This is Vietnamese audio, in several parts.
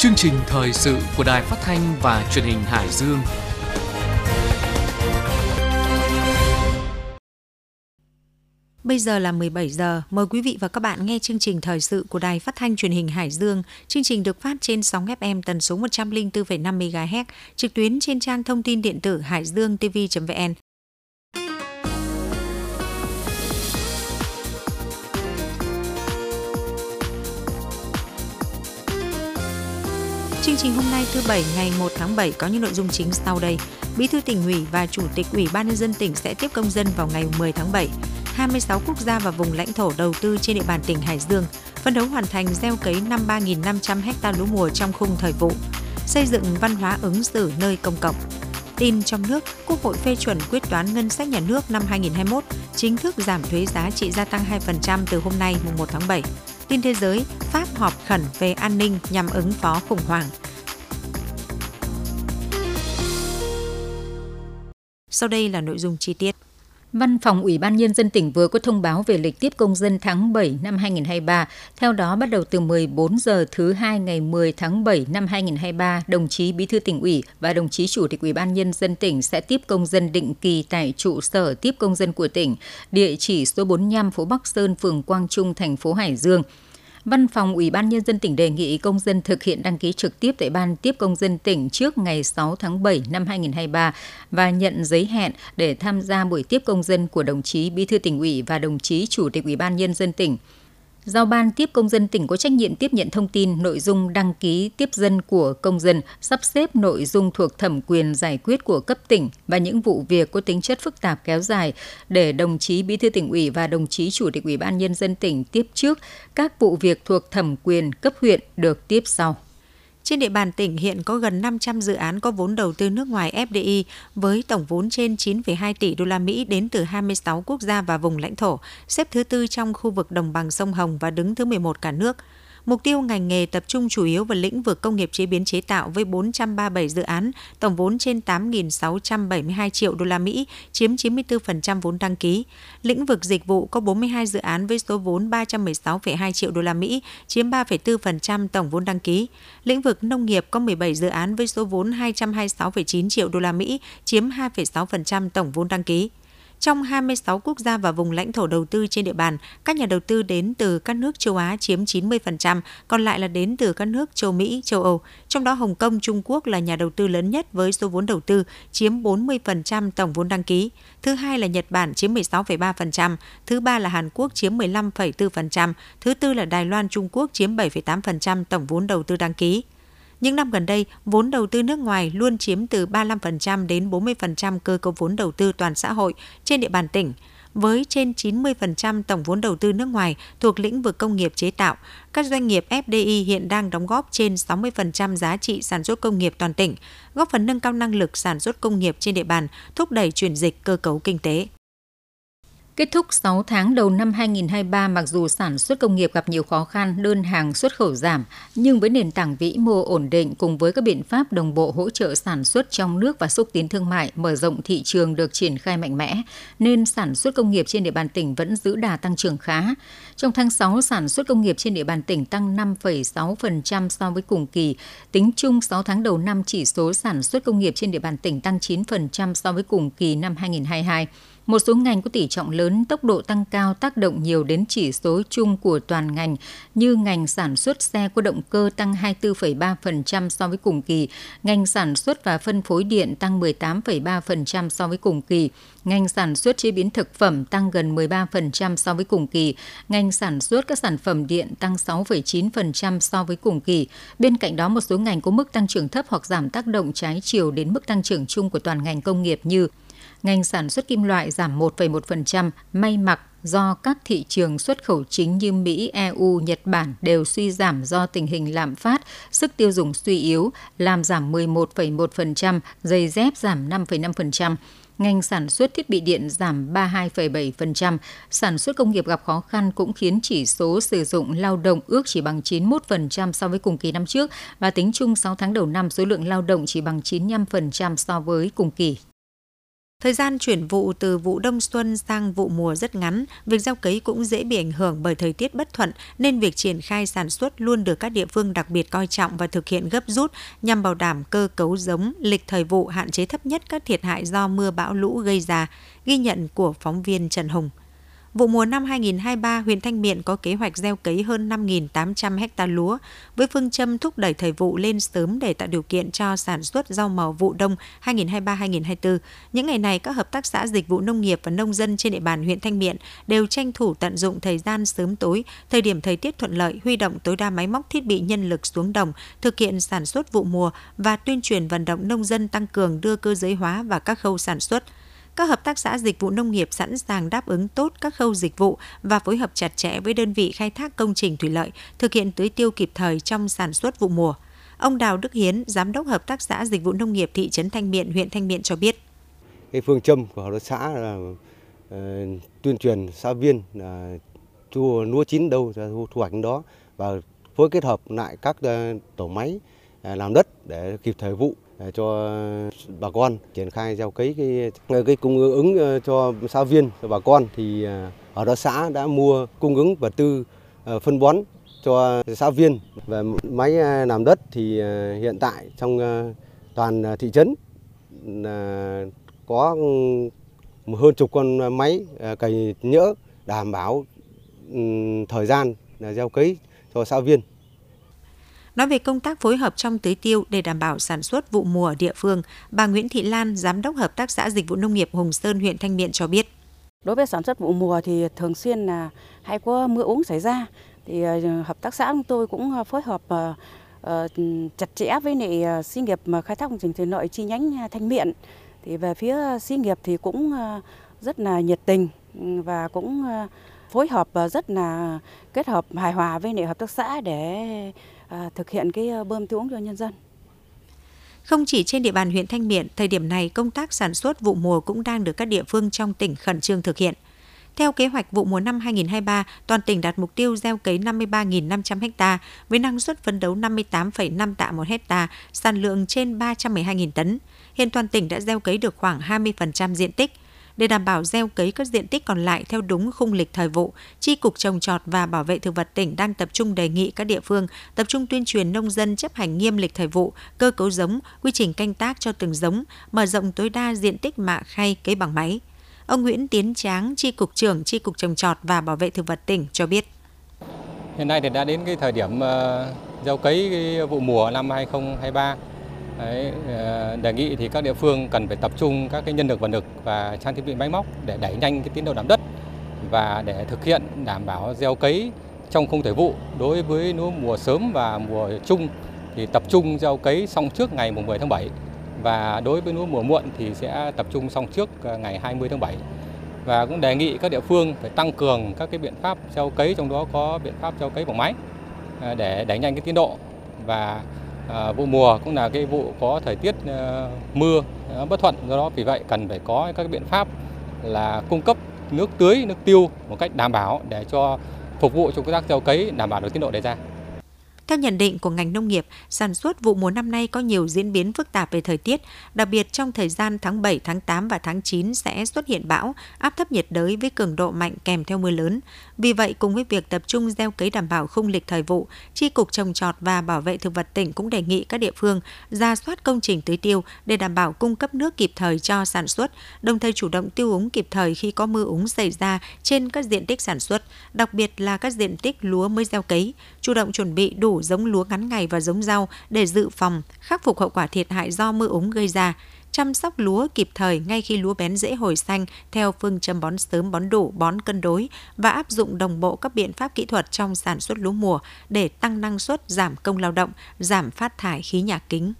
Chương trình thời sự của Đài Phát thanh và Truyền hình Hải Dương. Bây giờ là 17 giờ, mời quý vị và các bạn nghe chương trình thời sự của Đài Phát thanh Truyền hình Hải Dương. Chương trình được phát trên sóng FM tần số 104,5 MHz, trực tuyến trên trang thông tin điện tử hải dương tv.vn Chương trình hôm nay thứ Bảy ngày 1 tháng 7 có những nội dung chính sau đây. Bí thư tỉnh ủy và Chủ tịch Ủy ban nhân dân tỉnh sẽ tiếp công dân vào ngày 10 tháng 7. 26 quốc gia và vùng lãnh thổ đầu tư trên địa bàn tỉnh Hải Dương, phấn đấu hoàn thành gieo cấy 53.500 ha lúa mùa trong khung thời vụ, xây dựng văn hóa ứng xử nơi công cộng. Tin trong nước, Quốc hội phê chuẩn quyết toán ngân sách nhà nước năm 2021, chính thức giảm thuế giá trị gia tăng 2% từ hôm nay mùng 1 tháng 7. Tin thế giới, Pháp họp khẩn về an ninh nhằm ứng phó khủng hoảng. Sau đây là nội dung chi tiết. Văn phòng Ủy ban Nhân dân tỉnh vừa có thông báo về lịch tiếp công dân tháng 7 năm 2023. Theo đó, bắt đầu từ 14 giờ thứ hai ngày 10 tháng 7 năm 2023, đồng chí Bí thư tỉnh ủy và đồng chí Chủ tịch Ủy ban Nhân dân tỉnh sẽ tiếp công dân định kỳ tại trụ sở tiếp công dân của tỉnh, địa chỉ số 45 phố Bắc Sơn, phường Quang Trung, thành phố Hải Dương. Văn phòng Ủy ban Nhân dân tỉnh đề nghị công dân thực hiện đăng ký trực tiếp tại Ban tiếp công dân tỉnh trước ngày 6 tháng 7 năm 2023 và nhận giấy hẹn để tham gia buổi tiếp công dân của đồng chí Bí thư tỉnh ủy và đồng chí Chủ tịch Ủy ban Nhân dân tỉnh. Giao ban tiếp công dân tỉnh có trách nhiệm tiếp nhận thông tin, nội dung đăng ký tiếp dân của công dân, sắp xếp nội dung thuộc thẩm quyền giải quyết của cấp tỉnh và những vụ việc có tính chất phức tạp kéo dài để đồng chí Bí thư tỉnh ủy và đồng chí Chủ tịch Ủy ban Nhân dân tỉnh tiếp trước các vụ việc thuộc thẩm quyền cấp huyện được tiếp sau. Trên địa bàn tỉnh hiện có gần 500 dự án có vốn đầu tư nước ngoài FDI với tổng vốn trên 9,2 tỷ đô la Mỹ đến từ 26 quốc gia và vùng lãnh thổ, xếp thứ tư trong khu vực đồng bằng sông Hồng và đứng thứ 11 cả nước. Mục tiêu ngành nghề tập trung chủ yếu vào lĩnh vực công nghiệp chế biến chế tạo với 437 dự án, tổng vốn trên 8.672 triệu đô la Mỹ, chiếm 94% vốn đăng ký. Lĩnh vực dịch vụ có 42 dự án với số vốn 316,2 triệu đô la Mỹ, chiếm 3,4% tổng vốn đăng ký. Lĩnh vực nông nghiệp có 17 dự án với số vốn 226,9 triệu đô la Mỹ, chiếm 2,6% tổng vốn đăng ký. Trong 26 quốc gia và vùng lãnh thổ đầu tư trên địa bàn, các nhà đầu tư đến từ các nước châu Á chiếm 90%, còn lại là đến từ các nước châu Mỹ, châu Âu. Trong đó Hồng Kông, Trung Quốc là nhà đầu tư lớn nhất với số vốn đầu tư chiếm 40% tổng vốn đăng ký. Thứ hai là Nhật Bản chiếm 16,3%, thứ ba là Hàn Quốc chiếm 15,4%, thứ tư là Đài Loan, Trung Quốc chiếm 7,8% tổng vốn đầu tư đăng ký. Những năm gần đây, vốn đầu tư nước ngoài luôn chiếm từ 35% đến 40% cơ cấu vốn đầu tư toàn xã hội trên địa bàn tỉnh. Với trên 90% tổng vốn đầu tư nước ngoài thuộc lĩnh vực công nghiệp chế tạo, các doanh nghiệp FDI hiện đang đóng góp trên 60% giá trị sản xuất công nghiệp toàn tỉnh, góp phần nâng cao năng lực sản xuất công nghiệp trên địa bàn, thúc đẩy chuyển dịch cơ cấu kinh tế. Kết thúc 6 tháng đầu năm 2023, mặc dù sản xuất công nghiệp gặp nhiều khó khăn, đơn hàng xuất khẩu giảm, nhưng với nền tảng vĩ mô ổn định cùng với các biện pháp đồng bộ hỗ trợ sản xuất trong nước và xúc tiến thương mại, mở rộng thị trường được triển khai mạnh mẽ, nên sản xuất công nghiệp trên địa bàn tỉnh vẫn giữ đà tăng trưởng khá. Trong tháng 6, sản xuất công nghiệp trên địa bàn tỉnh tăng 5,6% so với cùng kỳ. Tính chung 6 tháng đầu năm, chỉ số sản xuất công nghiệp trên địa bàn tỉnh tăng 9% so với cùng kỳ năm 2022. Một số ngành có tỷ trọng lớn, tốc độ tăng cao tác động nhiều đến chỉ số chung của toàn ngành như ngành sản xuất xe có động cơ tăng 24,3% so với cùng kỳ, ngành sản xuất và phân phối điện tăng 18,3% so với cùng kỳ, ngành sản xuất chế biến thực phẩm tăng gần 13% so với cùng kỳ, ngành sản xuất các sản phẩm điện tăng 6,9% so với cùng kỳ. Bên cạnh đó, một số ngành có mức tăng trưởng thấp hoặc giảm tác động trái chiều đến mức tăng trưởng chung của toàn ngành công nghiệp như ngành sản xuất kim loại giảm 1,1%, may mặc do các thị trường xuất khẩu chính như Mỹ, EU, Nhật Bản đều suy giảm do tình hình lạm phát, sức tiêu dùng suy yếu, làm giảm 11,1%, giày dép giảm 5,5%. Ngành sản xuất thiết bị điện giảm 32,7%, sản xuất công nghiệp gặp khó khăn cũng khiến chỉ số sử dụng lao động ước chỉ bằng 91% so với cùng kỳ năm trước và tính chung 6 tháng đầu năm số lượng lao động chỉ bằng 95% so với cùng kỳ. Thời gian chuyển vụ từ vụ đông xuân sang vụ mùa rất ngắn, việc gieo cấy cũng dễ bị ảnh hưởng bởi thời tiết bất thuận nên việc triển khai sản xuất luôn được các địa phương đặc biệt coi trọng và thực hiện gấp rút nhằm bảo đảm cơ cấu giống, lịch thời vụ hạn chế thấp nhất các thiệt hại do mưa bão lũ gây ra, ghi nhận của phóng viên Trần Hùng. Vụ mùa năm 2023, huyện Thanh Miện có kế hoạch gieo cấy hơn 5.800 ha lúa, với phương châm thúc đẩy thời vụ lên sớm để tạo điều kiện cho sản xuất rau màu vụ đông 2023-2024. Những ngày này, các hợp tác xã dịch vụ nông nghiệp và nông dân trên địa bàn huyện Thanh Miện đều tranh thủ tận dụng thời gian sớm tối, thời điểm thời tiết thuận lợi, huy động tối đa máy móc thiết bị nhân lực xuống đồng, thực hiện sản xuất vụ mùa và tuyên truyền vận động nông dân tăng cường đưa cơ giới hóa vào các khâu sản xuất – các hợp tác xã dịch vụ nông nghiệp sẵn sàng đáp ứng tốt các khâu dịch vụ và phối hợp chặt chẽ với đơn vị khai thác công trình thủy lợi, thực hiện tưới tiêu kịp thời trong sản xuất vụ mùa. Ông Đào Đức Hiến, Giám đốc Hợp tác xã Dịch vụ Nông nghiệp thị trấn Thanh Miện, huyện Thanh Miện cho biết. Cái phương châm của hợp tác xã là uh, tuyên truyền xã viên là chua lúa chín đâu ra thu hoạch đó và phối kết hợp lại các uh, tổ máy uh, làm đất để kịp thời vụ cho bà con triển khai gieo cấy cái cái cung ứng ờ, cho xã viên, cho bà con. Thì ờ, ở đó xã đã mua cung ứng vật tư ờ, phân bón cho xã viên và máy làm đất. Thì hiện tại trong toàn thị trấn có hơn chục con máy cày nhỡ đảm bảo thời gian gieo cấy cho xã viên. Nói về công tác phối hợp trong tưới tiêu để đảm bảo sản xuất vụ mùa ở địa phương, bà Nguyễn Thị Lan, Giám đốc Hợp tác xã Dịch vụ Nông nghiệp Hùng Sơn, huyện Thanh Miện cho biết. Đối với sản xuất vụ mùa thì thường xuyên là hay có mưa úng xảy ra. Thì ờ, hợp tác xã chúng tôi cũng ờ, phối hợp ờ, chặt chẽ với nệ xí nghiệp khai thác công trình thủy lợi chi nhánh Thanh Miện. Thì về phía xí nghiệp thì cũng rất là nhiệt tình ừ, và cũng phối hợp rất là kết hợp hài hòa với nệ hợp tác xã để À, thực hiện cái ờ, bơm tiêu úng cho nhân dân. Không chỉ trên địa bàn huyện Thanh Miện, thời điểm này công tác sản xuất vụ mùa cũng đang được các địa phương trong tỉnh khẩn trương thực hiện. Theo kế hoạch vụ mùa năm 2023, toàn tỉnh đạt mục tiêu gieo cấy 53.500 ha với năng suất phấn đấu 58,5 tạ một hecta, sản lượng trên 312.000 tấn. Hiện toàn tỉnh đã gieo cấy được khoảng 20% diện tích. Để đảm bảo gieo cấy các diện tích còn lại theo đúng khung lịch thời vụ, Tri Cục Trồng Trọt và Bảo vệ Thực vật tỉnh đang tập trung đề nghị các địa phương tập trung tuyên truyền nông dân chấp hành nghiêm lịch thời vụ, cơ cấu giống, quy trình canh tác cho từng giống, mở rộng tối đa diện tích mạ khay cấy bằng máy. Ông Nguyễn Tiến Tráng, Tri Cục trưởng Tri Cục Trồng Trọt và Bảo vệ Thực vật tỉnh cho biết. Hiện nay thì đã đến cái thời điểm ờ, gieo cấy cái vụ mùa năm 2023 Đấy, ờ, đề nghị thì các địa phương cần phải tập trung các cái nhân lực vật lực và trang thiết bị máy móc để đẩy nhanh cái tiến độ làm đất và để thực hiện đảm bảo gieo cấy trong không thời vụ. Đối với lúa mùa sớm và mùa trung thì tập trung gieo cấy xong trước ngày 10 tháng 7 và đối với lúa mùa muộn thì sẽ tập trung xong trước ờ, ngày 20 tháng 7 và cũng đề nghị các địa phương phải tăng cường các cái biện pháp gieo cấy trong đó có biện pháp gieo cấy bằng máy ờ, để đẩy nhanh cái tiến độ và À, vụ mùa cũng là cái vụ có thời tiết à, mưa à, bất thuận do đó vì vậy cần phải có các biện pháp là cung cấp nước tưới nước tiêu một cách đảm bảo để cho phục vụ cho công tác gieo cấy đảm bảo được tiến độ đề ra. Theo nhận định của ngành nông nghiệp, sản xuất vụ mùa năm nay có nhiều diễn biến phức tạp về thời tiết, đặc biệt trong thời gian tháng 7, tháng 8 và tháng 9 sẽ xuất hiện bão, áp thấp nhiệt đới với cường độ mạnh kèm theo mưa lớn. Vì vậy, cùng với việc tập trung gieo cấy đảm bảo khung lịch thời vụ, Tri Cục Trồng Trọt và Bảo vệ Thực vật tỉnh cũng đề nghị các địa phương ra soát công trình tưới tiêu để đảm bảo cung cấp nước kịp thời cho sản xuất, đồng thời chủ động tiêu úng kịp thời khi có mưa úng xảy ra trên các diện tích sản xuất, đặc biệt là các diện tích lúa mới gieo cấy, chủ động chuẩn bị đủ giống lúa ngắn ngày và giống rau để dự phòng, khắc phục hậu quả thiệt hại do mưa úng gây ra, chăm sóc lúa kịp thời ngay khi lúa bén dễ hồi xanh theo phương châm bón sớm bón đủ bón cân đối và áp dụng đồng bộ các biện pháp kỹ thuật trong sản xuất lúa mùa để tăng năng suất, giảm công lao động, giảm phát thải khí nhà kính.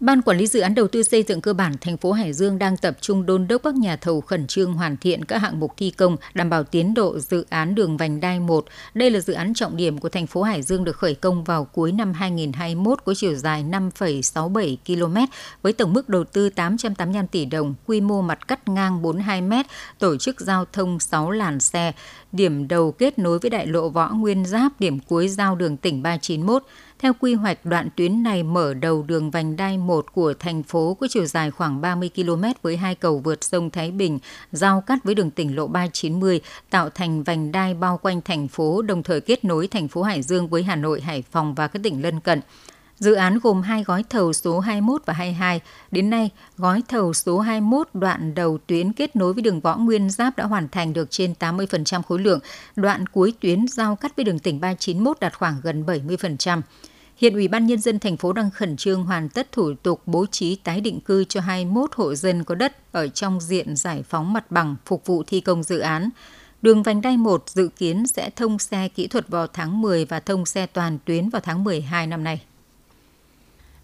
Ban quản lý dự án đầu tư xây dựng cơ bản thành phố Hải Dương đang tập trung đôn đốc các nhà thầu khẩn trương hoàn thiện các hạng mục thi công, đảm bảo tiến độ dự án đường vành đai 1. Đây là dự án trọng điểm của thành phố Hải Dương được khởi công vào cuối năm 2021 có chiều dài 5,67 km với tổng mức đầu tư 885 tỷ đồng, quy mô mặt cắt ngang 42 m, tổ chức giao thông 6 làn xe, điểm đầu kết nối với đại lộ Võ Nguyên Giáp, điểm cuối giao đường tỉnh 391. Theo quy hoạch, đoạn tuyến này mở đầu đường vành đai 1 của thành phố có chiều dài khoảng 30 km với hai cầu vượt sông Thái Bình, giao cắt với đường tỉnh lộ 390, tạo thành vành đai bao quanh thành phố, đồng thời kết nối thành phố Hải Dương với Hà Nội, Hải Phòng và các tỉnh lân cận. Dự án gồm hai gói thầu số 21 và 22. Đến nay, gói thầu số 21 đoạn đầu tuyến kết nối với đường Võ Nguyên Giáp đã hoàn thành được trên 80% khối lượng, đoạn cuối tuyến giao cắt với đường tỉnh 391 đạt khoảng gần 70%. Hiện Ủy ban Nhân dân thành phố đang khẩn trương hoàn tất thủ tục bố trí tái định cư cho 21 hộ dân có đất ở trong diện giải phóng mặt bằng phục vụ thi công dự án. Đường vành đai 1 dự kiến sẽ thông xe kỹ thuật vào tháng 10 và thông xe toàn tuyến vào tháng 12 năm nay.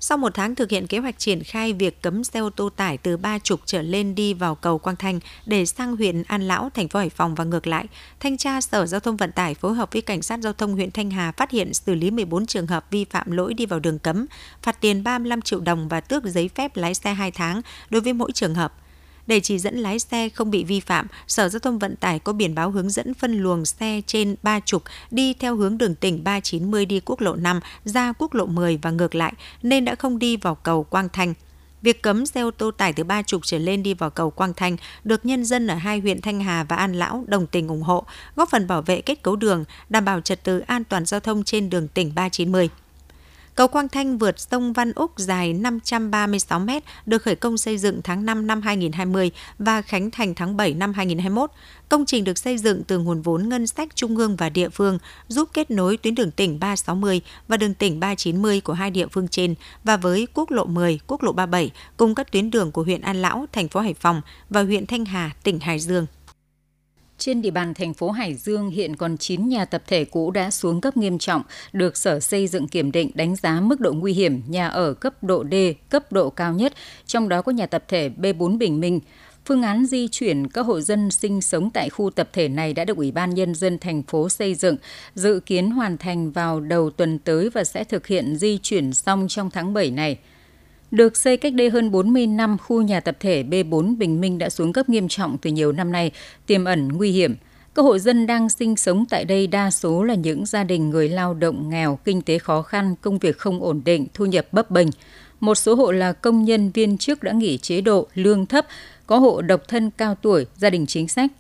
Sau một tháng thực hiện kế hoạch triển khai việc cấm xe ô tô tải từ ba trục trở lên đi vào cầu Quang Thanh để sang huyện An Lão, thành phố Hải Phòng và ngược lại, Thanh tra Sở Giao thông Vận tải phối hợp với Cảnh sát Giao thông huyện Thanh Hà phát hiện xử lý 14 trường hợp vi phạm lỗi đi vào đường cấm, phạt tiền 35 triệu đồng và tước giấy phép lái xe 2 tháng đối với mỗi trường hợp. Để chỉ dẫn lái xe không bị vi phạm, Sở Giao thông Vận tải có biển báo hướng dẫn phân luồng xe trên ba trục đi theo hướng đường tỉnh 390 đi quốc lộ 5 ra quốc lộ 10 và ngược lại, nên đã không đi vào cầu Quang Thanh. Việc cấm xe ô tô tải từ ba trục trở lên đi vào cầu Quang Thanh được nhân dân ở hai huyện Thanh Hà và An Lão đồng tình ủng hộ, góp phần bảo vệ kết cấu đường, đảm bảo trật tự an toàn giao thông trên đường tỉnh 390. Cầu Quang Thanh vượt sông Văn Úc dài 536 m được khởi công xây dựng tháng 5 năm 2020 và khánh thành tháng 7 năm 2021. Công trình được xây dựng từ nguồn vốn ngân sách trung ương và địa phương, giúp kết nối tuyến đường tỉnh 360 và đường tỉnh 390 của hai địa phương trên và với quốc lộ 10, quốc lộ 37 cùng các tuyến đường của huyện An Lão, thành phố Hải Phòng và huyện Thanh Hà, tỉnh Hải Dương. Trên địa bàn thành phố Hải Dương hiện còn 9 nhà tập thể cũ đã xuống cấp nghiêm trọng, được Sở Xây dựng kiểm định đánh giá mức độ nguy hiểm nhà ở cấp độ D, cấp độ cao nhất, trong đó có nhà tập thể B4 Bình Minh. Phương án di chuyển các hộ dân sinh sống tại khu tập thể này đã được Ủy ban Nhân dân thành phố xây dựng, dự kiến hoàn thành vào đầu tuần tới và sẽ thực hiện di chuyển xong trong tháng 7 này. Được xây cách đây hơn 40 năm, khu nhà tập thể B4 Bình Minh đã xuống cấp nghiêm trọng từ nhiều năm nay, tiềm ẩn nguy hiểm. Các hộ dân đang sinh sống tại đây đa số là những gia đình người lao động nghèo, kinh tế khó khăn, công việc không ổn định, thu nhập bấp bênh. Một số hộ là công nhân viên chức đã nghỉ chế độ, lương thấp, có hộ độc thân cao tuổi, gia đình chính sách.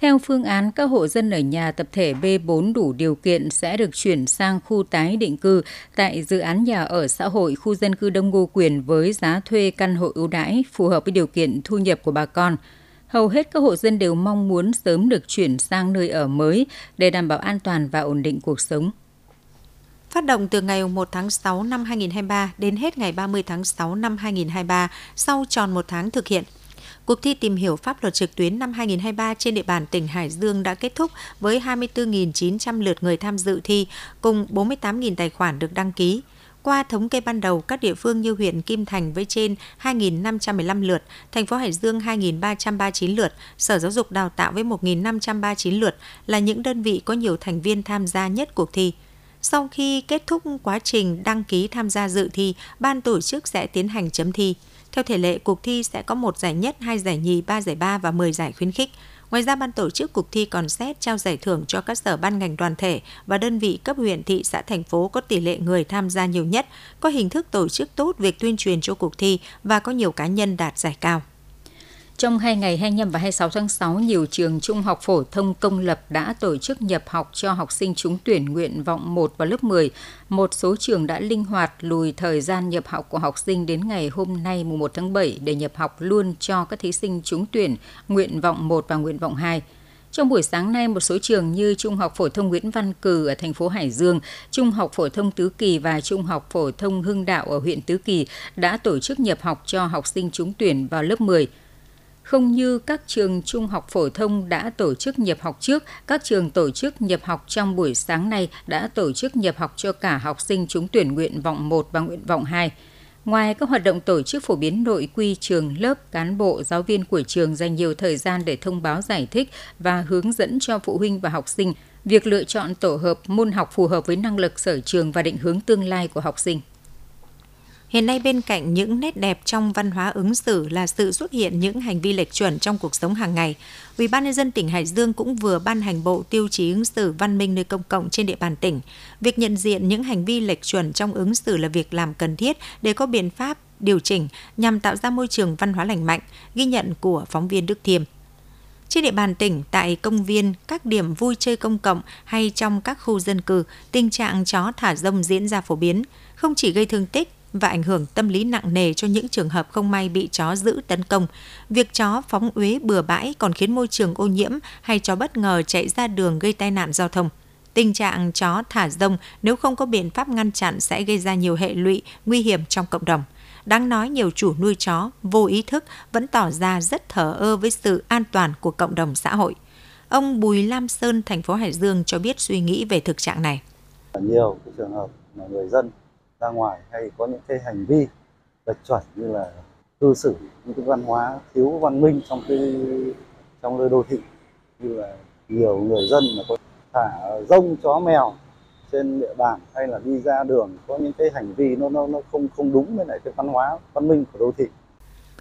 Theo phương án, các hộ dân ở nhà tập thể B4 đủ điều kiện sẽ được chuyển sang khu tái định cư tại dự án nhà ở xã hội khu dân cư Đông Ngô Quyền với giá thuê căn hộ ưu đãi phù hợp với điều kiện thu nhập của bà con. Hầu hết các hộ dân đều mong muốn sớm được chuyển sang nơi ở mới để đảm bảo an toàn và ổn định cuộc sống. Phát động từ ngày 1 tháng 6 năm 2023 đến hết ngày 30 tháng 6 năm 2023, sau tròn một tháng thực hiện, Cuộc thi tìm hiểu pháp luật trực tuyến năm 2023 trên địa bàn tỉnh Hải Dương đã kết thúc với 24.900 lượt người tham dự thi, cùng 48.000 tài khoản được đăng ký. Qua thống kê ban đầu, các địa phương như huyện Kim Thành với trên 2.515 lượt, thành phố Hải Dương 2.339 lượt, Sở Giáo dục Đào tạo với 1.539 lượt là những đơn vị có nhiều thành viên tham gia nhất cuộc thi. Sau khi kết thúc quá trình đăng ký tham gia dự thi, ban tổ chức sẽ tiến hành chấm thi. Theo thể lệ, cuộc thi sẽ có một giải nhất, hai giải nhì, ba giải ba và 10 giải khuyến khích. Ngoài ra, ban tổ chức cuộc thi còn xét trao giải thưởng cho các sở ban ngành đoàn thể và đơn vị cấp huyện, thị, xã, thành phố có tỷ lệ người tham gia nhiều nhất, có hình thức tổ chức tốt việc tuyên truyền cho cuộc thi và có nhiều cá nhân đạt giải cao. Trong hai ngày 25 và 26 tháng 6, nhiều trường trung học phổ thông công lập đã tổ chức nhập học cho học sinh trúng tuyển nguyện vọng 1 vào lớp 10. Một số trường đã linh hoạt lùi thời gian nhập học của học sinh đến ngày hôm nay mùng 1 tháng 7 để nhập học luôn cho các thí sinh trúng tuyển nguyện vọng 1 và nguyện vọng 2. Trong buổi sáng nay, một số trường như Trung học phổ thông Nguyễn Văn Cử ở thành phố Hải Dương, Trung học phổ thông Tứ Kỳ và Trung học phổ thông Hưng Đạo ở huyện Tứ Kỳ đã tổ chức nhập học cho học sinh trúng tuyển vào lớp 10. Không như các trường trung học phổ thông đã tổ chức nhập học trước, các trường tổ chức nhập học trong buổi sáng nay đã tổ chức nhập học cho cả học sinh trúng tuyển nguyện vọng 1 và nguyện vọng 2. Ngoài các hoạt động tổ chức phổ biến nội quy trường lớp, cán bộ, giáo viên của trường dành nhiều thời gian để thông báo giải thích và hướng dẫn cho phụ huynh và học sinh việc lựa chọn tổ hợp môn học phù hợp với năng lực sở trường và định hướng tương lai của học sinh. Hiện nay bên cạnh những nét đẹp trong văn hóa ứng xử là sự xuất hiện những hành vi lệch chuẩn trong cuộc sống hàng ngày. Ủy ban nhân dân tỉnh Hải Dương cũng vừa ban hành bộ tiêu chí ứng xử văn minh nơi công cộng trên địa bàn tỉnh. Việc nhận diện những hành vi lệch chuẩn trong ứng xử là việc làm cần thiết để có biện pháp điều chỉnh nhằm tạo ra môi trường văn hóa lành mạnh, ghi nhận của phóng viên Đức Thiêm. Trên địa bàn tỉnh, tại công viên, các điểm vui chơi công cộng hay trong các khu dân cư, tình trạng chó thả rông diễn ra phổ biến, không chỉ gây thương tích và ảnh hưởng tâm lý nặng nề cho những trường hợp không may bị chó giữ tấn công. Việc chó phóng uế bừa bãi còn khiến môi trường ô nhiễm hay chó bất ngờ chạy ra đường gây tai nạn giao thông. Tình trạng chó thả rông nếu không có biện pháp ngăn chặn sẽ gây ra nhiều hệ lụy nguy hiểm trong cộng đồng. Đáng nói nhiều chủ nuôi chó vô ý thức vẫn tỏ ra rất thờ ơ với sự an toàn của cộng đồng xã hội. Ông Bùi Lam Sơn, thành phố Hải Dương cho biết suy nghĩ về thực trạng này. Nhiều trường hợp mà người dân ra ngoài hay có những cái hành vi lệch chuẩn như là cư xử những cái văn hóa thiếu văn minh trong cái, trong nơi đô thị, như là nhiều người dân mà có thả rông, chó mèo trên địa bàn hay là đi ra đường, có những cái hành vi nó nó nó không không đúng với lại cái văn hóa, văn minh của đô thị.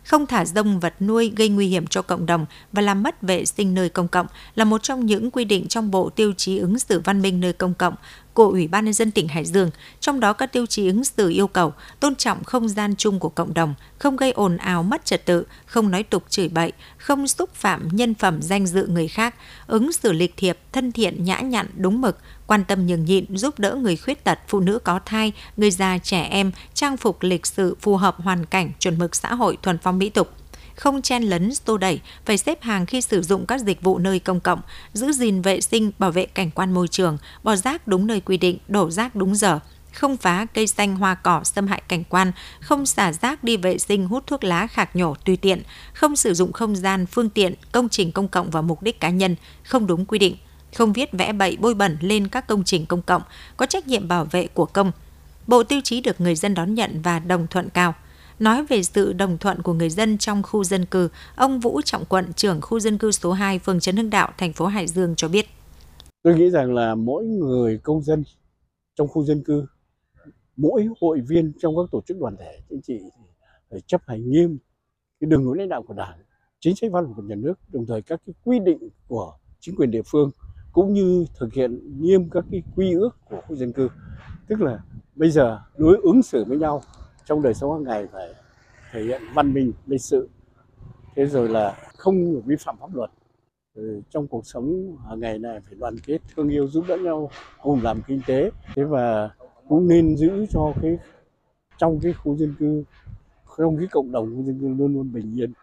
Không thả rông, vật nuôi gây nguy hiểm cho cộng đồng và làm mất vệ sinh nơi công cộng là một trong những quy định trong Bộ Tiêu chí ứng xử văn minh nơi công cộng của Ủy ban nhân dân tỉnh Hải Dương, trong đó các tiêu chí ứng xử yêu cầu tôn trọng không gian chung của cộng đồng, không gây ồn ào mất trật tự, không nói tục chửi bậy, không xúc phạm nhân phẩm danh dự người khác, ứng xử lịch thiệp, thân thiện, nhã nhặn, đúng mực, quan tâm nhường nhịn, giúp đỡ người khuyết tật, phụ nữ có thai, người già, trẻ em, trang phục lịch sự phù hợp hoàn cảnh, chuẩn mực xã hội, thuần phong mỹ tục không chen lấn tô đẩy, phải xếp hàng khi sử dụng các dịch vụ nơi công cộng, giữ gìn vệ sinh, bảo vệ cảnh quan môi trường, bỏ rác đúng nơi quy định, đổ rác đúng giờ, không phá cây xanh hoa cỏ xâm hại cảnh quan, không xả rác đi vệ sinh hút thuốc lá khạc nhổ tùy tiện, không sử dụng không gian, phương tiện, công trình công cộng vào mục đích cá nhân, không đúng quy định, không viết vẽ bậy bôi bẩn lên các công trình công cộng, có trách nhiệm bảo vệ của công. Bộ tiêu chí được người dân đón nhận và đồng thuận cao – Nói về sự đồng thuận của người dân trong khu dân cư, ông Vũ Trọng Quận, trưởng khu dân cư số 2, phường Trấn Hưng Đạo, thành phố Hải Dương cho biết. Tôi nghĩ rằng là mỗi người công dân trong khu dân cư, mỗi hội viên trong các tổ chức đoàn thể chính trị phải chấp hành nghiêm cái đường lối lãnh đạo của Đảng, chính sách pháp luật của nhà nước, đồng thời các cái quy định của chính quyền địa phương cũng như thực hiện nghiêm các cái quy ước của khu dân cư. Tức là bây giờ đối ứng xử với nhau trong đời sống hàng ngày phải thể hiện văn minh lịch sự. Thế rồi là không vi phạm pháp luật. Ừ, trong cuộc sống hàng ngày này phải đoàn kết thương yêu giúp đỡ nhau cùng làm kinh tế. Thế và cũng nên giữ cho cái trong cái khu dân cư trong cái cộng đồng khu dân cư luôn luôn bình yên.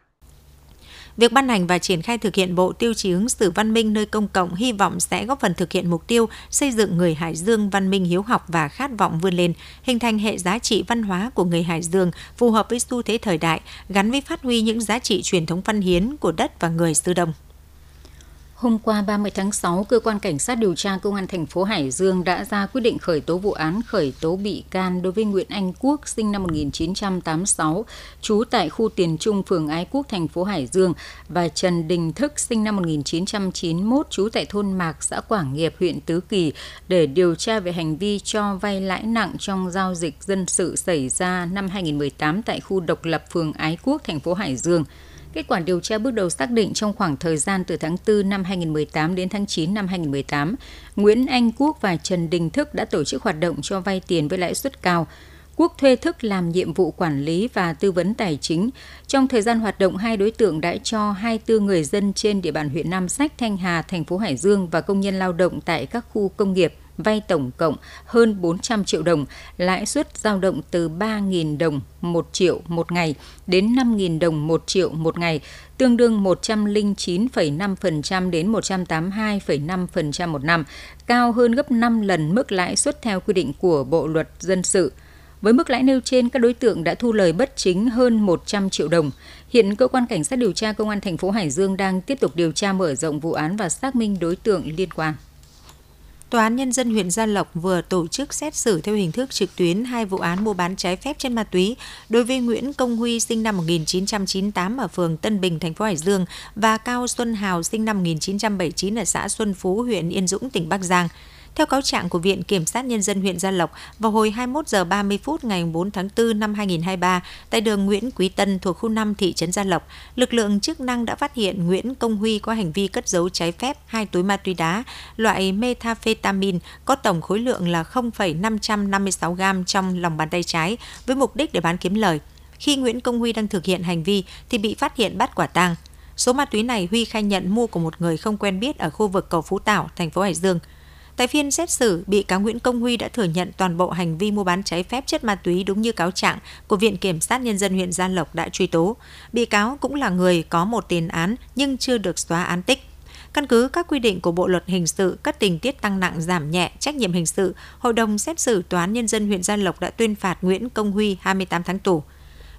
Việc ban hành và triển khai thực hiện bộ tiêu chí ứng xử văn minh nơi công cộng hy vọng sẽ góp phần thực hiện mục tiêu xây dựng người Hải Dương văn minh hiếu học và khát vọng vươn lên, hình thành hệ giá trị văn hóa của người Hải Dương phù hợp với xu thế thời đại, gắn với phát huy những giá trị truyền thống văn hiến của đất và người xứ Đông. Hôm qua 30 tháng 6, cơ quan cảnh sát điều tra công an thành phố Hải Dương đã ra quyết định khởi tố vụ án khởi tố bị can đối với Nguyễn Anh Quốc sinh năm 1986, trú tại khu Tiền Trung, phường Ái Quốc, thành phố Hải Dương và Trần Đình Thức sinh năm 1991, trú tại thôn Mạc, xã Quảng Nghiệp, huyện Tứ Kỳ để điều tra về hành vi cho vay lãi nặng trong giao dịch dân sự xảy ra năm 2018 tại khu độc lập phường Ái Quốc, thành phố Hải Dương. Kết quả điều tra bước đầu xác định trong khoảng thời gian từ tháng 4 năm 2018 đến tháng 9 năm 2018, Nguyễn Anh Quốc và Trần Đình Thức đã tổ chức hoạt động cho vay tiền với lãi suất cao. Quốc thuê Thức làm nhiệm vụ quản lý và tư vấn tài chính. Trong thời gian hoạt động, hai đối tượng đã cho 24 người dân trên địa bàn huyện Nam Sách, Thanh Hà, thành phố Hải Dương và công nhân lao động tại các khu công nghiệp vay tổng cộng hơn 400 triệu đồng, lãi suất giao động từ 3.000 đồng 1 triệu một ngày đến 5.000 đồng 1 triệu một ngày, tương đương 109,5% đến 182,5% một năm, cao hơn gấp 5 lần mức lãi suất theo quy định của Bộ Luật Dân sự. Với mức lãi nêu trên, các đối tượng đã thu lời bất chính hơn 100 triệu đồng. Hiện cơ quan cảnh sát điều tra công an thành phố Hải Dương đang tiếp tục điều tra mở rộng vụ án và xác minh đối tượng liên quan. Tòa án Nhân dân huyện Gia Lộc vừa tổ chức xét xử theo hình thức trực tuyến hai vụ án mua bán trái phép trên ma túy đối với Nguyễn Công Huy sinh năm 1998 ở phường Tân Bình, thành phố Hải Dương và Cao Xuân Hào sinh năm 1979 ở xã Xuân Phú, huyện Yên Dũng, tỉnh Bắc Giang. Theo cáo trạng của Viện Kiểm sát Nhân dân huyện Gia Lộc, vào hồi 21 giờ 30 phút ngày 4 tháng 4 năm 2023, tại đường Nguyễn Quý Tân thuộc khu 5 thị trấn Gia Lộc, lực lượng chức năng đã phát hiện Nguyễn Công Huy có hành vi cất giấu trái phép hai túi ma túy đá loại methamphetamine có tổng khối lượng là 0,556 gram trong lòng bàn tay trái với mục đích để bán kiếm lời. Khi Nguyễn Công Huy đang thực hiện hành vi thì bị phát hiện bắt quả tang. Số ma túy này Huy khai nhận mua của một người không quen biết ở khu vực cầu Phú Tảo, thành phố Hải Dương. Tại phiên xét xử, bị cáo Nguyễn Công Huy đã thừa nhận toàn bộ hành vi mua bán trái phép chất ma túy đúng như cáo trạng của Viện Kiểm sát Nhân dân huyện Gia Lộc đã truy tố. Bị cáo cũng là người có một tiền án nhưng chưa được xóa án tích. Căn cứ các quy định của Bộ luật hình sự, các tình tiết tăng nặng giảm nhẹ trách nhiệm hình sự, Hội đồng xét xử Tòa án Nhân dân huyện Gia Lộc đã tuyên phạt Nguyễn Công Huy 28 tháng tù.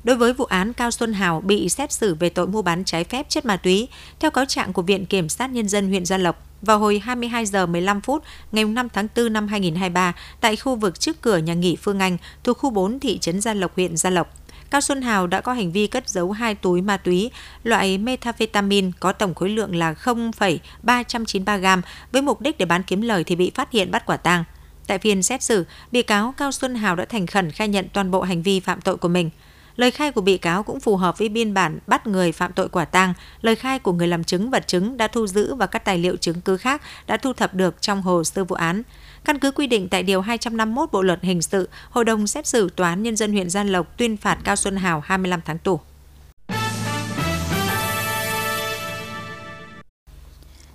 Đối với vụ án Cao Xuân Hào bị xét xử về tội mua bán trái phép chất ma túy, theo cáo trạng của Viện Kiểm sát Nhân dân huyện Gia Lộc, vào hồi 22 giờ 15 phút ngày 5 tháng 4 năm 2023 tại khu vực trước cửa nhà nghỉ Phương Anh thuộc khu 4 thị trấn Gia Lộc huyện Gia Lộc. Cao Xuân Hào đã có hành vi cất giấu hai túi ma túy loại methamphetamine có tổng khối lượng là 0,393 gram với mục đích để bán kiếm lời thì bị phát hiện bắt quả tang. Tại phiên xét xử, bị cáo Cao Xuân Hào đã thành khẩn khai nhận toàn bộ hành vi phạm tội của mình. Lời khai của bị cáo cũng phù hợp với biên bản bắt người phạm tội quả tang, lời khai của người làm chứng vật chứng đã thu giữ và các tài liệu chứng cứ khác đã thu thập được trong hồ sơ vụ án. Căn cứ quy định tại Điều 251 Bộ Luật Hình sự, Hội đồng xét xử Tòa án Nhân dân huyện Gia Lộc tuyên phạt Cao Xuân Hào 25 tháng tù.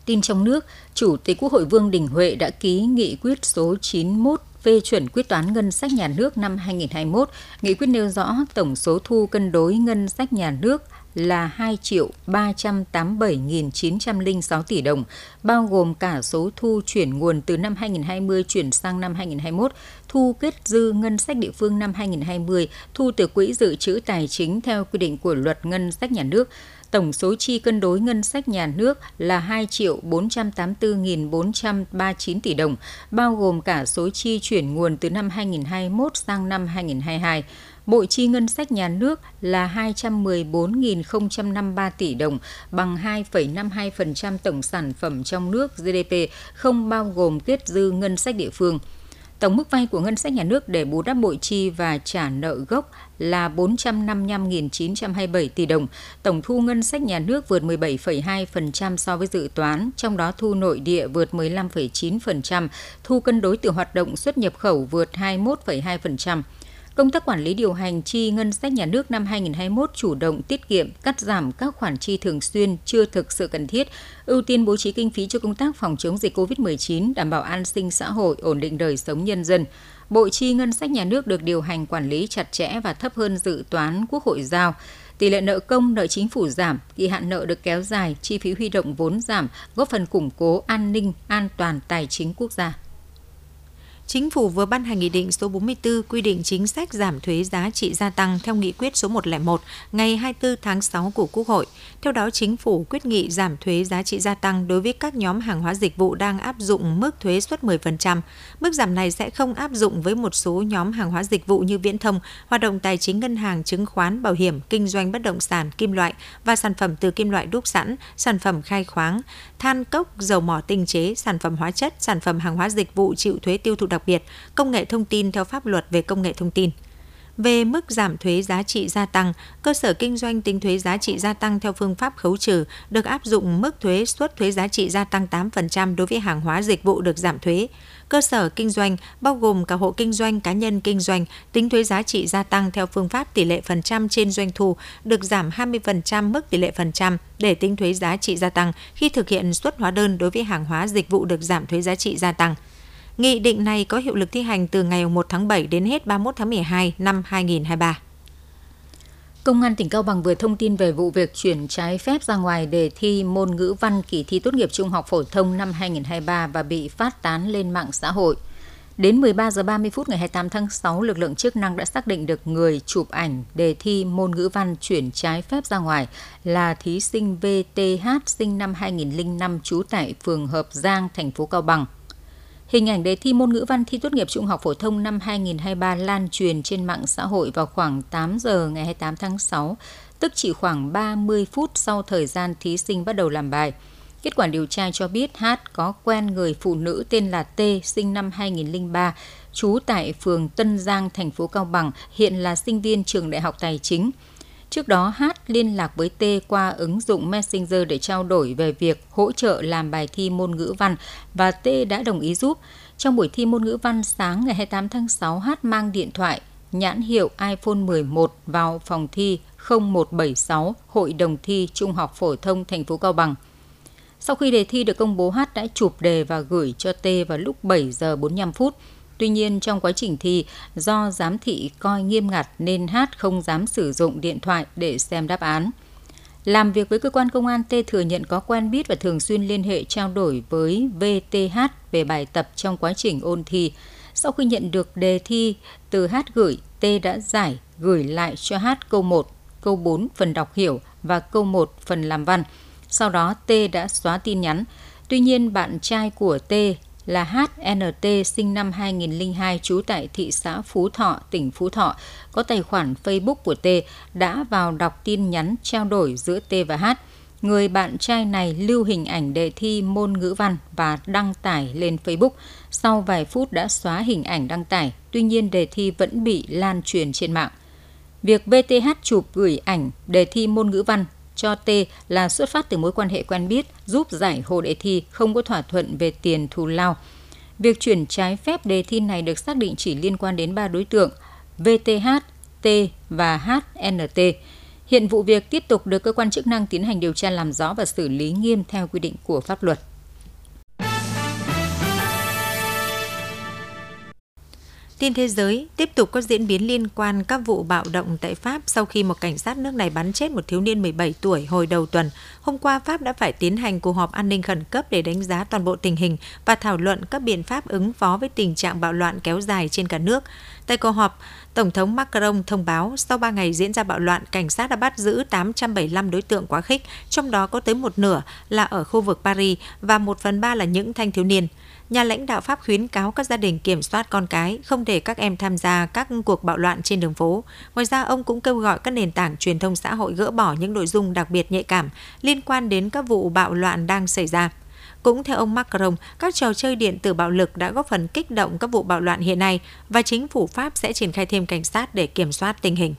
Tin trong nước, Chủ tịch Quốc hội Vương Đình Huệ đã ký nghị quyết số 91 phê chuẩn quyết toán ngân sách nhà nước năm 2021. Nghị quyết nêu rõ tổng số thu cân đối ngân sách nhà nước là 2 triệu 387.906 tỷ đồng, bao gồm cả số thu chuyển nguồn từ năm 2020 chuyển sang năm 2021, thu kết dư ngân sách địa phương năm 2020, thu từ quỹ dự trữ tài chính theo quy định của luật ngân sách nhà nước, tổng số chi cân đối ngân sách nhà nước là 2 triệu 484.439 tỷ đồng, bao gồm cả số chi chuyển nguồn từ năm 2021 sang năm 2022. Bộ chi ngân sách nhà nước là 214.053 tỷ đồng, bằng 2,52% tổng sản phẩm trong nước GDP, không bao gồm kết dư ngân sách địa phương. Tổng mức vay của ngân sách nhà nước để bù đắp bội chi và trả nợ gốc là 455.927 tỷ đồng. Tổng thu ngân sách nhà nước vượt 17,2% so với dự toán, trong đó thu nội địa vượt 15,9%, thu cân đối từ hoạt động xuất nhập khẩu vượt 21,2%. Công tác quản lý điều hành chi ngân sách nhà nước năm 2021 chủ động tiết kiệm, cắt giảm các khoản chi thường xuyên chưa thực sự cần thiết, ưu tiên bố trí kinh phí cho công tác phòng chống dịch COVID-19, đảm bảo an sinh xã hội, ổn định đời sống nhân dân. Bộ chi ngân sách nhà nước được điều hành quản lý chặt chẽ và thấp hơn dự toán Quốc hội giao. Tỷ lệ nợ công, nợ chính phủ giảm, kỳ hạn nợ được kéo dài, chi phí huy động vốn giảm, góp phần củng cố an ninh, an toàn tài chính quốc gia. Chính phủ vừa ban hành Nghị định số 44 quy định chính sách giảm thuế giá trị gia tăng theo Nghị quyết số 101 ngày 24 tháng 6 của Quốc hội. Theo đó, Chính phủ quyết nghị giảm thuế giá trị gia tăng đối với các nhóm hàng hóa dịch vụ đang áp dụng mức thuế suất 10%. Mức giảm này sẽ không áp dụng với một số nhóm hàng hóa dịch vụ như viễn thông, hoạt động tài chính ngân hàng, chứng khoán, bảo hiểm, kinh doanh bất động sản, kim loại và sản phẩm từ kim loại đúc sẵn, sản phẩm khai khoáng, than cốc, dầu mỏ tinh chế, sản phẩm hóa chất, sản phẩm hàng hóa dịch vụ chịu thuế tiêu thụ đặc biệt, công nghệ thông tin theo pháp luật về công nghệ thông tin. Về mức giảm thuế giá trị gia tăng, cơ sở kinh doanh tính thuế giá trị gia tăng theo phương pháp khấu trừ được áp dụng mức thuế suất thuế giá trị gia tăng 8% đối với hàng hóa dịch vụ được giảm thuế. Cơ sở kinh doanh bao gồm cả hộ kinh doanh, cá nhân kinh doanh tính thuế giá trị gia tăng theo phương pháp tỷ lệ phần trăm trên doanh thu được giảm 20% mức tỷ lệ phần trăm để tính thuế giá trị gia tăng khi thực hiện xuất hóa đơn đối với hàng hóa dịch vụ được giảm thuế giá trị gia tăng. Nghị định này có hiệu lực thi hành từ ngày 1 tháng 7 đến hết 31 tháng 12 năm 2023. Công an tỉnh Cao Bằng vừa thông tin về vụ việc chuyển trái phép ra ngoài đề thi môn ngữ văn kỳ thi tốt nghiệp trung học phổ thông năm 2023 và bị phát tán lên mạng xã hội. Đến 13 giờ 30 phút ngày 28 tháng 6, lực lượng chức năng đã xác định được người chụp ảnh đề thi môn ngữ văn chuyển trái phép ra ngoài là thí sinh VTH sinh năm 2005 trú tại phường Hợp Giang, thành phố Cao Bằng. Hình ảnh đề thi môn ngữ văn thi tốt nghiệp trung học phổ thông năm 2023 lan truyền trên mạng xã hội vào khoảng 8 giờ ngày 28 tháng 6, tức chỉ khoảng 30 phút sau thời gian thí sinh bắt đầu làm bài. Kết quả điều tra cho biết H có quen người phụ nữ tên là T sinh năm 2003, trú tại phường Tân Giang, thành phố Cao Bằng, hiện là sinh viên trường Đại học Tài chính. Trước đó, H liên lạc với T qua ứng dụng Messenger để trao đổi về việc hỗ trợ làm bài thi môn ngữ văn và T đã đồng ý giúp. Trong buổi thi môn ngữ văn sáng ngày 28 tháng 6, H mang điện thoại nhãn hiệu iPhone 11 vào phòng thi 0176 Hội đồng thi Trung học phổ thông thành phố Cao Bằng. Sau khi đề thi được công bố, H đã chụp đề và gửi cho T vào lúc 7 giờ 45 phút. Tuy nhiên, trong quá trình thi, do giám thị coi nghiêm ngặt nên H không dám sử dụng điện thoại để xem đáp án. Làm việc với cơ quan công an, T thừa nhận có quen biết và thường xuyên liên hệ trao đổi với VTH về bài tập trong quá trình ôn thi. Sau khi nhận được đề thi từ H gửi, T đã giải gửi lại cho H câu 1, câu 4 phần đọc hiểu và câu 1 phần làm văn. Sau đó T đã xóa tin nhắn. Tuy nhiên bạn trai của T là HNT sinh năm 2002 trú tại thị xã Phú Thọ, tỉnh Phú Thọ, có tài khoản Facebook của T đã vào đọc tin nhắn trao đổi giữa T và H. Người bạn trai này lưu hình ảnh đề thi môn ngữ văn và đăng tải lên Facebook. Sau vài phút đã xóa hình ảnh đăng tải, tuy nhiên đề thi vẫn bị lan truyền trên mạng. Việc VTH chụp gửi ảnh đề thi môn ngữ văn cho T là xuất phát từ mối quan hệ quen biết, giúp giải hồ đề thi không có thỏa thuận về tiền thù lao. Việc chuyển trái phép đề thi này được xác định chỉ liên quan đến ba đối tượng VTH, T và HNT. Hiện vụ việc tiếp tục được cơ quan chức năng tiến hành điều tra làm rõ và xử lý nghiêm theo quy định của pháp luật. Tin thế giới, tiếp tục có diễn biến liên quan các vụ bạo động tại Pháp sau khi một cảnh sát nước này bắn chết một thiếu niên 17 tuổi hồi đầu tuần. Hôm qua, Pháp đã phải tiến hành cuộc họp an ninh khẩn cấp để đánh giá toàn bộ tình hình và thảo luận các biện pháp ứng phó với tình trạng bạo loạn kéo dài trên cả nước. Tại cuộc họp, Tổng thống Macron thông báo sau 3 ngày diễn ra bạo loạn, cảnh sát đã bắt giữ 875 đối tượng quá khích, trong đó có tới một nửa là ở khu vực Paris và một phần ba là những thanh thiếu niên nhà lãnh đạo Pháp khuyến cáo các gia đình kiểm soát con cái, không để các em tham gia các cuộc bạo loạn trên đường phố. Ngoài ra, ông cũng kêu gọi các nền tảng truyền thông xã hội gỡ bỏ những nội dung đặc biệt nhạy cảm liên quan đến các vụ bạo loạn đang xảy ra. Cũng theo ông Macron, các trò chơi điện tử bạo lực đã góp phần kích động các vụ bạo loạn hiện nay và chính phủ Pháp sẽ triển khai thêm cảnh sát để kiểm soát tình hình.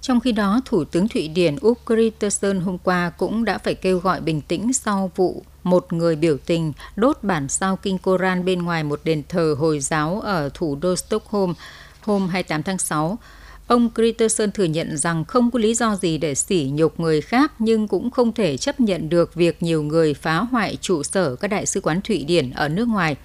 Trong khi đó, Thủ tướng Thụy Điển Úc Kristersson hôm qua cũng đã phải kêu gọi bình tĩnh sau vụ một người biểu tình đốt bản sao kinh Koran bên ngoài một đền thờ Hồi giáo ở thủ đô Stockholm hôm 28 tháng 6. Ông Kristersson thừa nhận rằng không có lý do gì để sỉ nhục người khác nhưng cũng không thể chấp nhận được việc nhiều người phá hoại trụ sở các đại sứ quán Thụy Điển ở nước ngoài.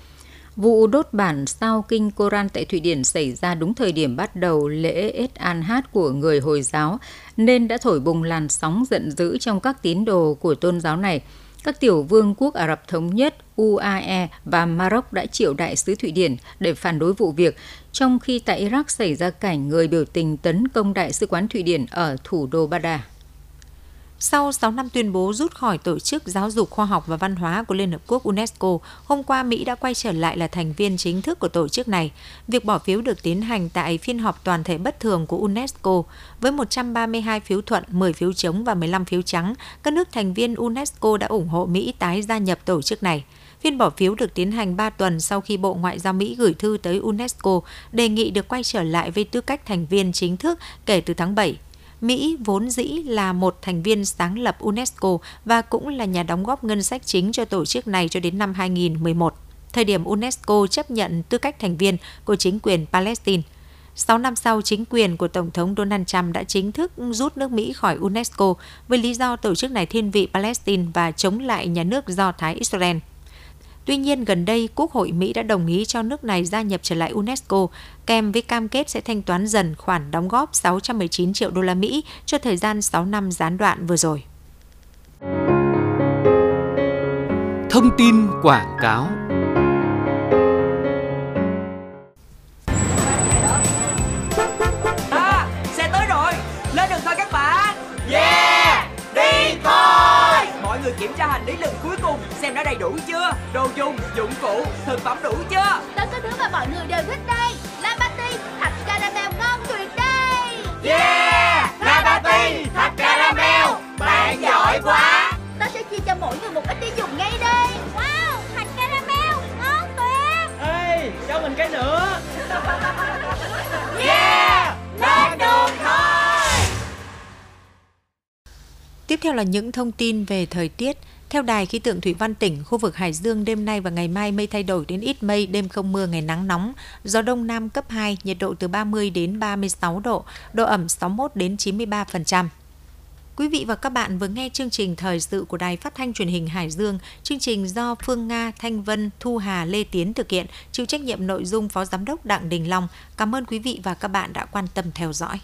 Vụ đốt bản sao kinh Koran tại Thụy Điển xảy ra đúng thời điểm bắt đầu lễ Ết An Hát của người Hồi giáo, nên đã thổi bùng làn sóng giận dữ trong các tín đồ của tôn giáo này. Các tiểu vương quốc Ả Rập Thống Nhất, UAE và Maroc đã triệu đại sứ Thụy Điển để phản đối vụ việc, trong khi tại Iraq xảy ra cảnh người biểu tình tấn công đại sứ quán Thụy Điển ở thủ đô Baghdad. Sau 6 năm tuyên bố rút khỏi Tổ chức Giáo dục Khoa học và Văn hóa của Liên Hợp Quốc UNESCO, hôm qua Mỹ đã quay trở lại là thành viên chính thức của tổ chức này. Việc bỏ phiếu được tiến hành tại phiên họp toàn thể bất thường của UNESCO. Với 132 phiếu thuận, 10 phiếu chống và 15 phiếu trắng, các nước thành viên UNESCO đã ủng hộ Mỹ tái gia nhập tổ chức này. Phiên bỏ phiếu được tiến hành 3 tuần sau khi Bộ Ngoại giao Mỹ gửi thư tới UNESCO đề nghị được quay trở lại với tư cách thành viên chính thức kể từ tháng 7. Mỹ vốn dĩ là một thành viên sáng lập UNESCO và cũng là nhà đóng góp ngân sách chính cho tổ chức này cho đến năm 2011, thời điểm UNESCO chấp nhận tư cách thành viên của chính quyền Palestine. 6 năm sau, chính quyền của Tổng thống Donald Trump đã chính thức rút nước Mỹ khỏi UNESCO với lý do tổ chức này thiên vị Palestine và chống lại nhà nước Do Thái Israel. Tuy nhiên, gần đây, Quốc hội Mỹ đã đồng ý cho nước này gia nhập trở lại UNESCO, kèm với cam kết sẽ thanh toán dần khoản đóng góp 619 triệu đô la Mỹ cho thời gian 6 năm gián đoạn vừa rồi. Thông tin quảng cáo đến lần cuối cùng xem đã đầy đủ chưa? Đồ dùng dụng cụ thực phẩm đủ chưa? Đó có thứ mà mọi người đều thích đây. La patty thạch caramel ngon tuyệt đây. Yeah! La patty thạch caramel. Bạn giỏi quá. Ta sẽ chia cho mỗi người một ít để dùng ngay đây. Wow thạch caramel ngon tuyệt. Ê cho mình cái nữa. Yeah! Lên đường Tiếp theo là những thông tin về thời tiết. Theo Đài khí tượng Thủy văn tỉnh, khu vực Hải Dương đêm nay và ngày mai mây thay đổi đến ít mây, đêm không mưa, ngày nắng nóng. Gió đông nam cấp 2, nhiệt độ từ 30 đến 36 độ, độ ẩm 61 đến 93%. Quý vị và các bạn vừa nghe chương trình thời sự của Đài Phát thanh Truyền hình Hải Dương. Chương trình do Phương Nga, Thanh Vân, Thu Hà, Lê Tiến thực hiện, chịu trách nhiệm nội dung Phó Giám đốc Đặng Đình Long. Cảm ơn quý vị và các bạn đã quan tâm theo dõi.